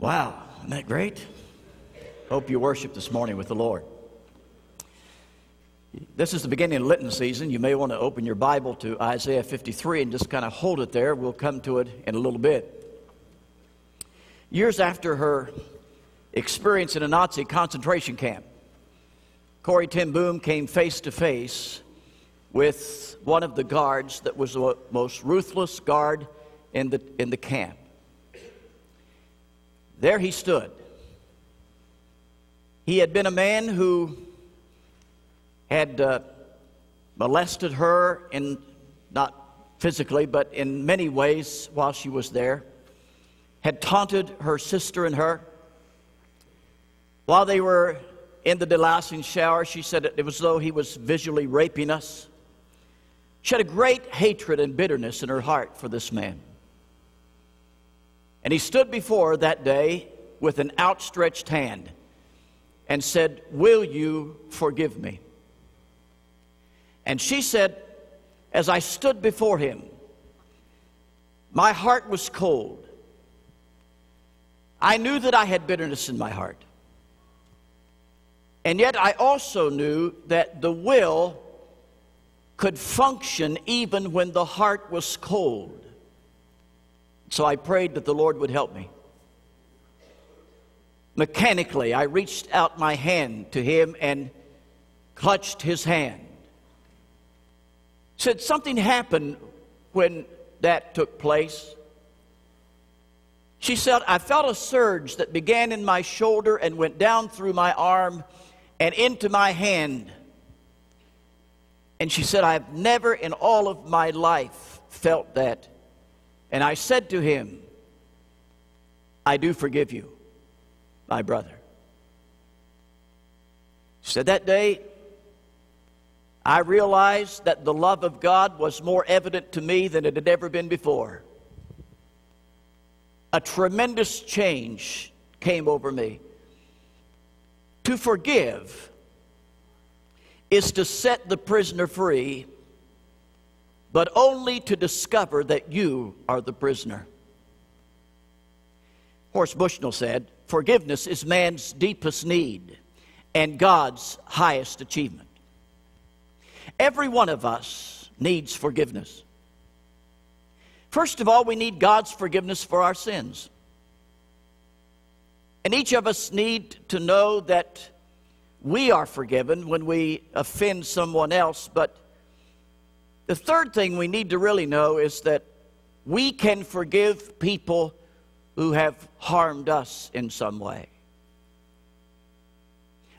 Wow, isn't that great? Hope you worship this morning with the Lord. This is the beginning of Lenten season. You may want to open your Bible to Isaiah 53 and just kind of hold it there. We'll come to it in a little bit. Years after her experience in a Nazi concentration camp, Corrie ten Boom came face to face with one of the guards that was the most ruthless guard in the, in the camp. There he stood. He had been a man who had uh, molested her in not physically, but in many ways while she was there, had taunted her sister and her. While they were in the delousing shower, she said it was as though he was visually raping us. She had a great hatred and bitterness in her heart for this man. And he stood before that day with an outstretched hand and said, Will you forgive me? And she said, As I stood before him, my heart was cold. I knew that I had bitterness in my heart. And yet I also knew that the will could function even when the heart was cold. So I prayed that the Lord would help me. Mechanically, I reached out my hand to him and clutched his hand. Said something happened when that took place. She said, I felt a surge that began in my shoulder and went down through my arm and into my hand. And she said, I've never in all of my life felt that and I said to him, I do forgive you, my brother. He said, That day, I realized that the love of God was more evident to me than it had ever been before. A tremendous change came over me. To forgive is to set the prisoner free but only to discover that you are the prisoner. Horace Bushnell said, Forgiveness is man's deepest need and God's highest achievement. Every one of us needs forgiveness. First of all, we need God's forgiveness for our sins. And each of us need to know that we are forgiven when we offend someone else, but the third thing we need to really know is that we can forgive people who have harmed us in some way.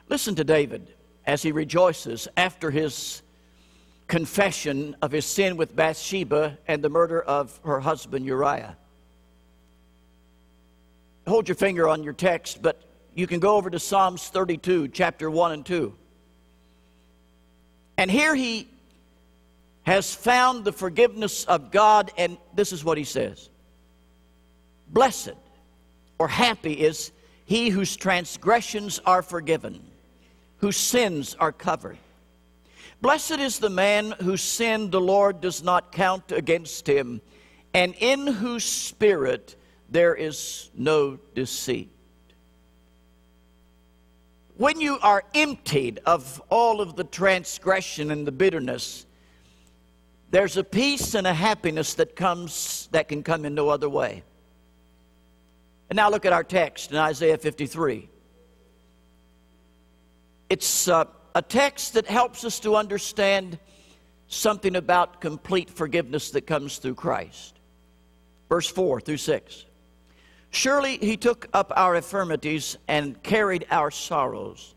Listen to David as he rejoices after his confession of his sin with Bathsheba and the murder of her husband Uriah. Hold your finger on your text, but you can go over to Psalms 32, chapter 1 and 2. And here he has found the forgiveness of God, and this is what he says Blessed or happy is he whose transgressions are forgiven, whose sins are covered. Blessed is the man whose sin the Lord does not count against him, and in whose spirit there is no deceit. When you are emptied of all of the transgression and the bitterness, there's a peace and a happiness that comes that can come in no other way. And now look at our text in Isaiah 53. It's uh, a text that helps us to understand something about complete forgiveness that comes through Christ. Verse 4 through 6. Surely he took up our infirmities and carried our sorrows,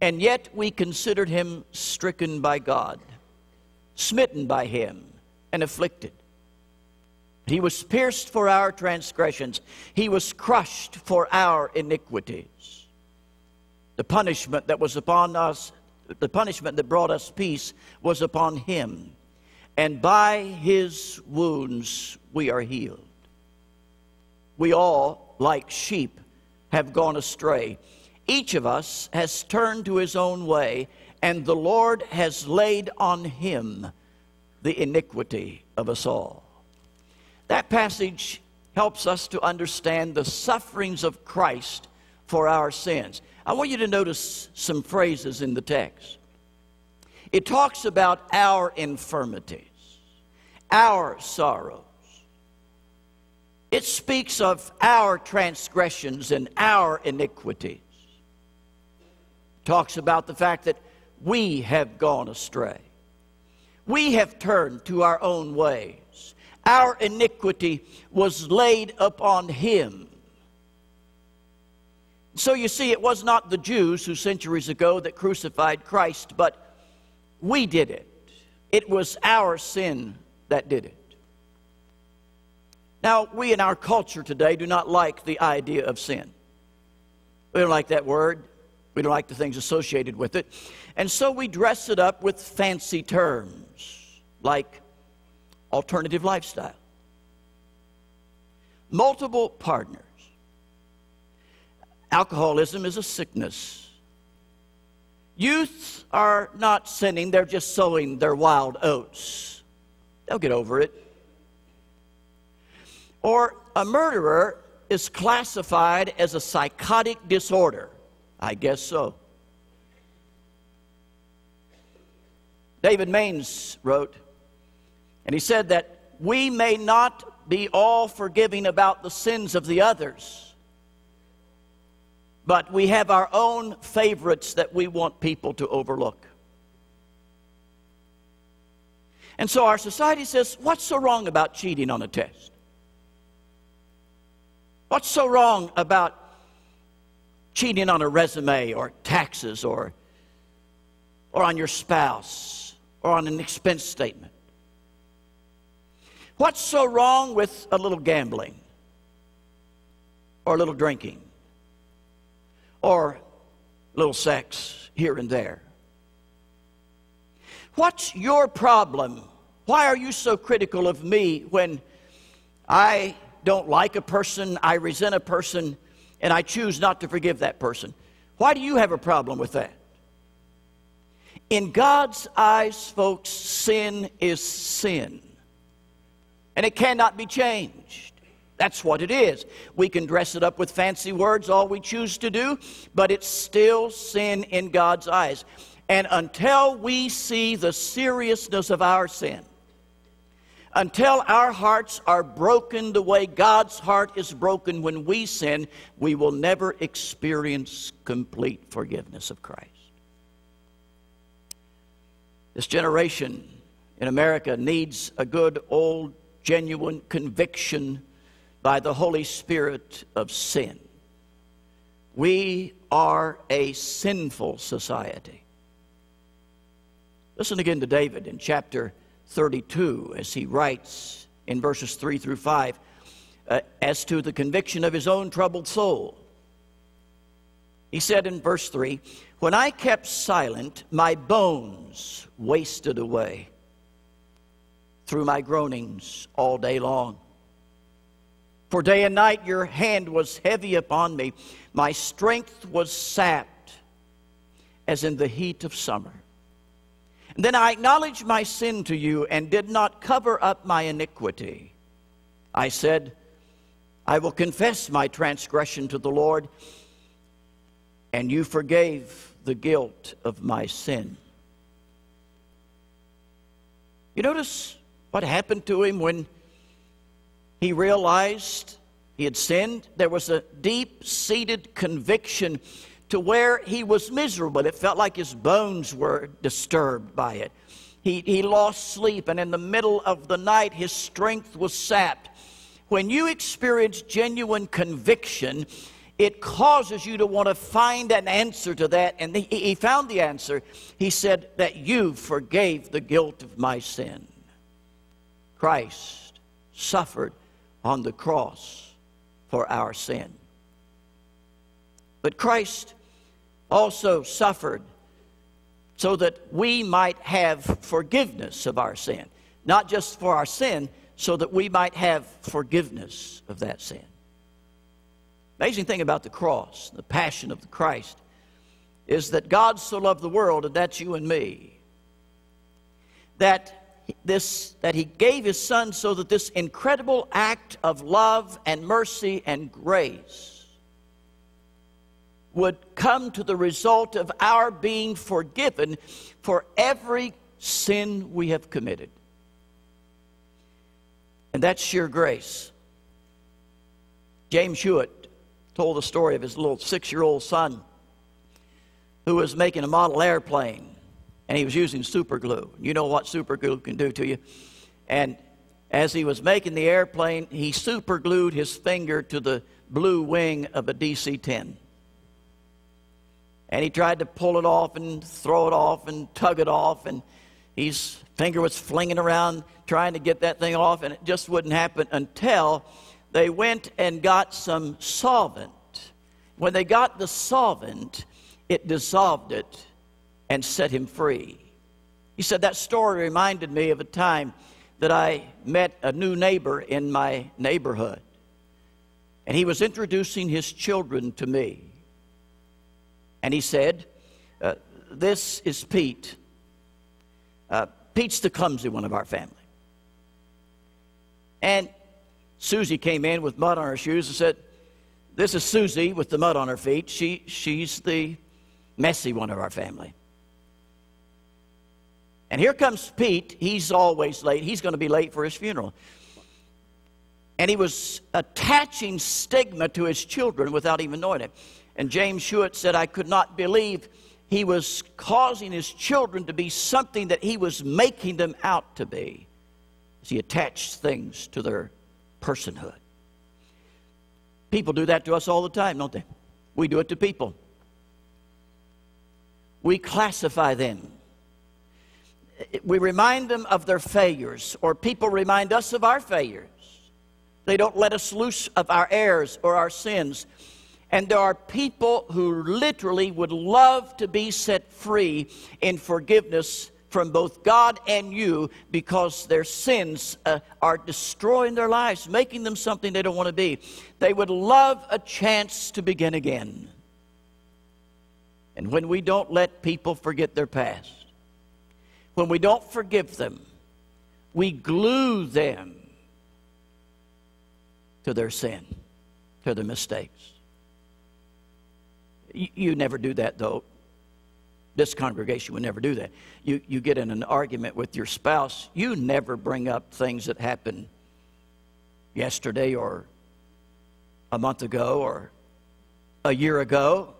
and yet we considered him stricken by God smitten by him, and afflicted. He was pierced for our transgressions, he was crushed for our iniquities. The punishment that was upon us, the punishment that brought us peace, was upon him. And by his wounds we are healed. We all, like sheep, have gone astray. Each of us has turned to his own way, and the Lord has laid on him the iniquity of us all. That passage helps us to understand the sufferings of Christ for our sins. I want you to notice some phrases in the text. It talks about our infirmities, our sorrows. It speaks of our transgressions and our iniquities. It talks about the fact that we have gone astray. We have turned to our own ways. Our iniquity was laid upon him. So you see, it was not the Jews who centuries ago that crucified Christ, but we did it. It was our sin that did it. Now, we in our culture today do not like the idea of sin. We don't like that word. We don't like the things associated with it. And so we dress it up with fancy terms like alternative lifestyle, multiple partners. Alcoholism is a sickness. Youths are not sinning, they're just sowing their wild oats. They'll get over it. Or a murderer is classified as a psychotic disorder. I guess so. David Maines wrote, and he said that we may not be all forgiving about the sins of the others, but we have our own favorites that we want people to overlook. And so our society says, What's so wrong about cheating on a test? What's so wrong about cheating on a resume or taxes or, or on your spouse or on an expense statement? What's so wrong with a little gambling or a little drinking or a little sex here and there? What's your problem? Why are you so critical of me when I don't like a person, I resent a person, and I choose not to forgive that person. Why do you have a problem with that? In God's eyes, folks, sin is sin. And it cannot be changed. That's what it is. We can dress it up with fancy words, all we choose to do, but it's still sin in God's eyes. And until we see the seriousness of our sin, until our hearts are broken the way God's heart is broken when we sin, we will never experience complete forgiveness of Christ. This generation in America needs a good, old, genuine conviction by the Holy Spirit of sin. We are a sinful society. Listen again to David in chapter 32 as he writes in verses 3 through 5 uh, as to the conviction of his own troubled soul. He said in verse 3 When I kept silent, my bones wasted away through my groanings all day long. For day and night your hand was heavy upon me, my strength was sapped as in the heat of summer. Then I acknowledged my sin to you and did not cover up my iniquity. I said, I will confess my transgression to the Lord, and you forgave the guilt of my sin. You notice what happened to him when he realized he had sinned? There was a deep seated conviction to where he was miserable. It felt like his bones were disturbed by it. He, he lost sleep, and in the middle of the night, his strength was sapped. When you experience genuine conviction, it causes you to want to find an answer to that. And he, he found the answer. He said, That you forgave the guilt of my sin. Christ suffered on the cross for our sin. But Christ also suffered so that we might have forgiveness of our sin. Not just for our sin, so that we might have forgiveness of that sin. Amazing thing about the cross, the passion of the Christ, is that God so loved the world, and that's you and me, that this that he gave his son so that this incredible act of love and mercy and grace would come to the result of our being forgiven for every sin we have committed. And that's sheer grace. James Hewitt told the story of his little six year old son who was making a model airplane and he was using super glue. You know what super glue can do to you. And as he was making the airplane, he super glued his finger to the blue wing of a DC 10. And he tried to pull it off and throw it off and tug it off, and his finger was flinging around trying to get that thing off, and it just wouldn't happen until they went and got some solvent. When they got the solvent, it dissolved it and set him free. He said that story reminded me of a time that I met a new neighbor in my neighborhood. And he was introducing his children to me. And he said, uh, This is Pete. Uh, Pete's the clumsy one of our family. And Susie came in with mud on her shoes and said, This is Susie with the mud on her feet. She, she's the messy one of our family. And here comes Pete. He's always late. He's going to be late for his funeral. And he was attaching stigma to his children without even knowing it. And James Hewitt said, I could not believe he was causing his children to be something that he was making them out to be as he attached things to their personhood. People do that to us all the time, don't they? We do it to people. We classify them. We remind them of their failures, or people remind us of our failures. They don't let us loose of our errors or our sins. And there are people who literally would love to be set free in forgiveness from both God and you because their sins uh, are destroying their lives, making them something they don't want to be. They would love a chance to begin again. And when we don't let people forget their past, when we don't forgive them, we glue them to their sin, to their mistakes. You, never do that, though. This congregation would never do that. You, you get in an argument with your spouse, you never bring up things that happened yesterday or a month ago or a year ago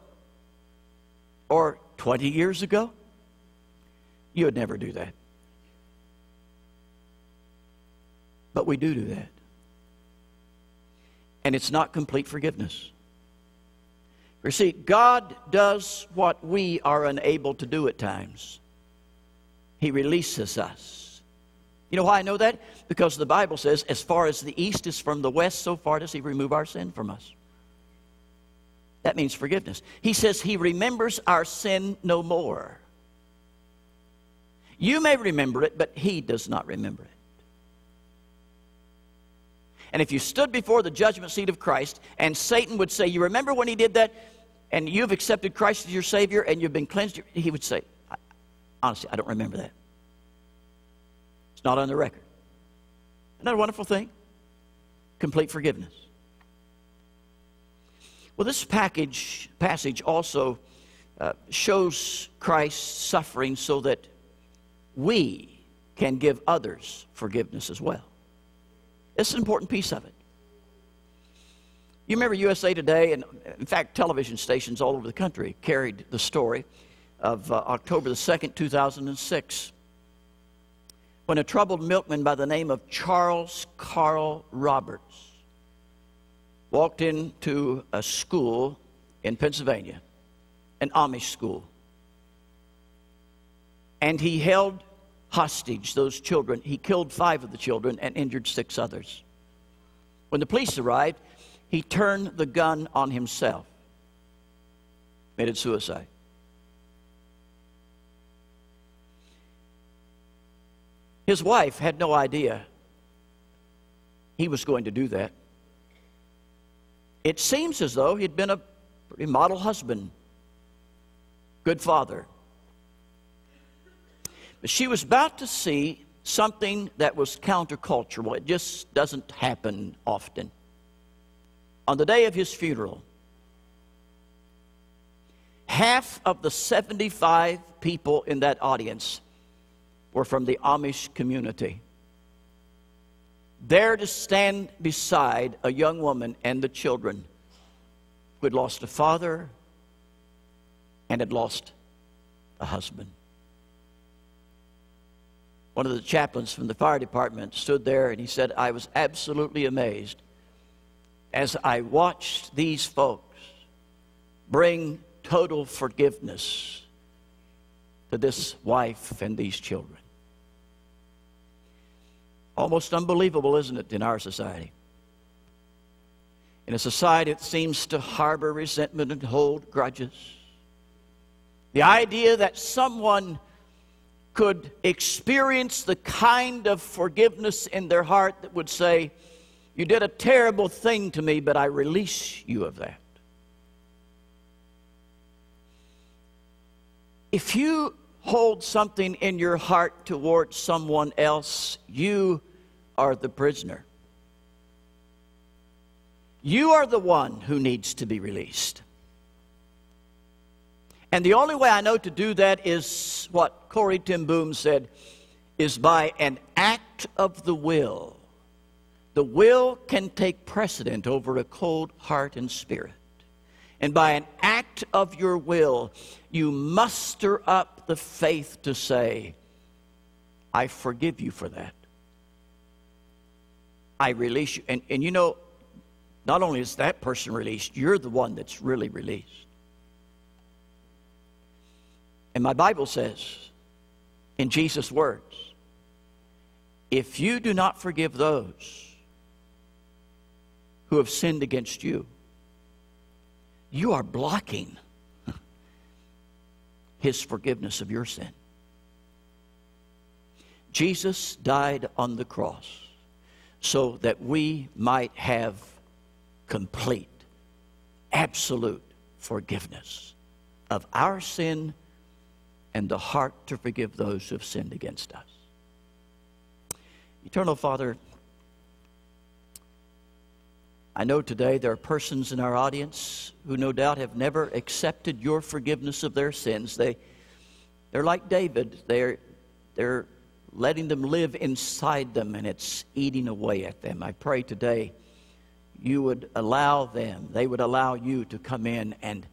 or 20 years ago. You would never do that. But we do do that. And it's not complete forgiveness. You see, God does what we are unable to do at times. He releases us. You know why I know that? Because the Bible says, as far as the east is from the west, so far does He remove our sin from us. That means forgiveness. He says He remembers our sin no more. You may remember it, but He does not remember it. And if you stood before the judgment seat of Christ and Satan would say, You remember when he did that? And you've accepted Christ as your Savior and you've been cleansed, he would say, Honestly, I don't remember that. It's not on the record. Isn't that a wonderful thing? Complete forgiveness. Well, this package, passage also uh, shows Christ's suffering so that we can give others forgiveness as well. It's an important piece of it. You remember USA Today, and in fact, television stations all over the country carried the story of uh, October the 2nd, 2006, when a troubled milkman by the name of Charles Carl Roberts walked into a school in Pennsylvania, an Amish school, and he held hostage those children. He killed five of the children and injured six others. When the police arrived, he turned the gun on himself, committed suicide. His wife had no idea he was going to do that. It seems as though he'd been a pretty model husband, good father. She was about to see something that was countercultural. It just doesn't happen often. On the day of his funeral, half of the 75 people in that audience were from the Amish community. There to stand beside a young woman and the children who had lost a father and had lost a husband. One of the chaplains from the fire department stood there and he said, I was absolutely amazed as I watched these folks bring total forgiveness to this wife and these children. Almost unbelievable, isn't it, in our society? In a society that seems to harbor resentment and hold grudges. The idea that someone could experience the kind of forgiveness in their heart that would say, You did a terrible thing to me, but I release you of that. If you hold something in your heart towards someone else, you are the prisoner. You are the one who needs to be released. And the only way I know to do that is what Corrie ten Boom said is by an act of the will. The will can take precedent over a cold heart and spirit. And by an act of your will, you muster up the faith to say, I forgive you for that. I release you. And, and you know, not only is that person released, you're the one that's really released. And my Bible says, in Jesus' words, if you do not forgive those who have sinned against you, you are blocking his forgiveness of your sin. Jesus died on the cross so that we might have complete, absolute forgiveness of our sin and the heart to forgive those who have sinned against us. Eternal Father, I know today there are persons in our audience who no doubt have never accepted your forgiveness of their sins. They, they're like David, they're, they're letting them live inside them and it's eating away at them. I pray today you would allow them, they would allow you to come in and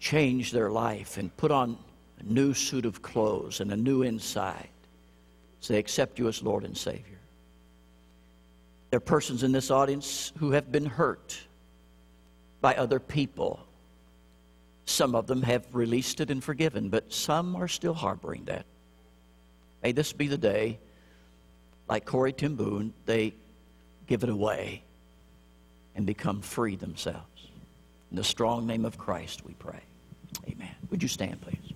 change their life and put on a new suit of clothes and a new inside. So they accept you as Lord and Savior. There are persons in this audience who have been hurt by other people. Some of them have released it and forgiven, but some are still harboring that. May this be the day, like Corrie ten Boom, they give it away and become free themselves. In the strong name of Christ, we pray. Amen. Would you stand, please?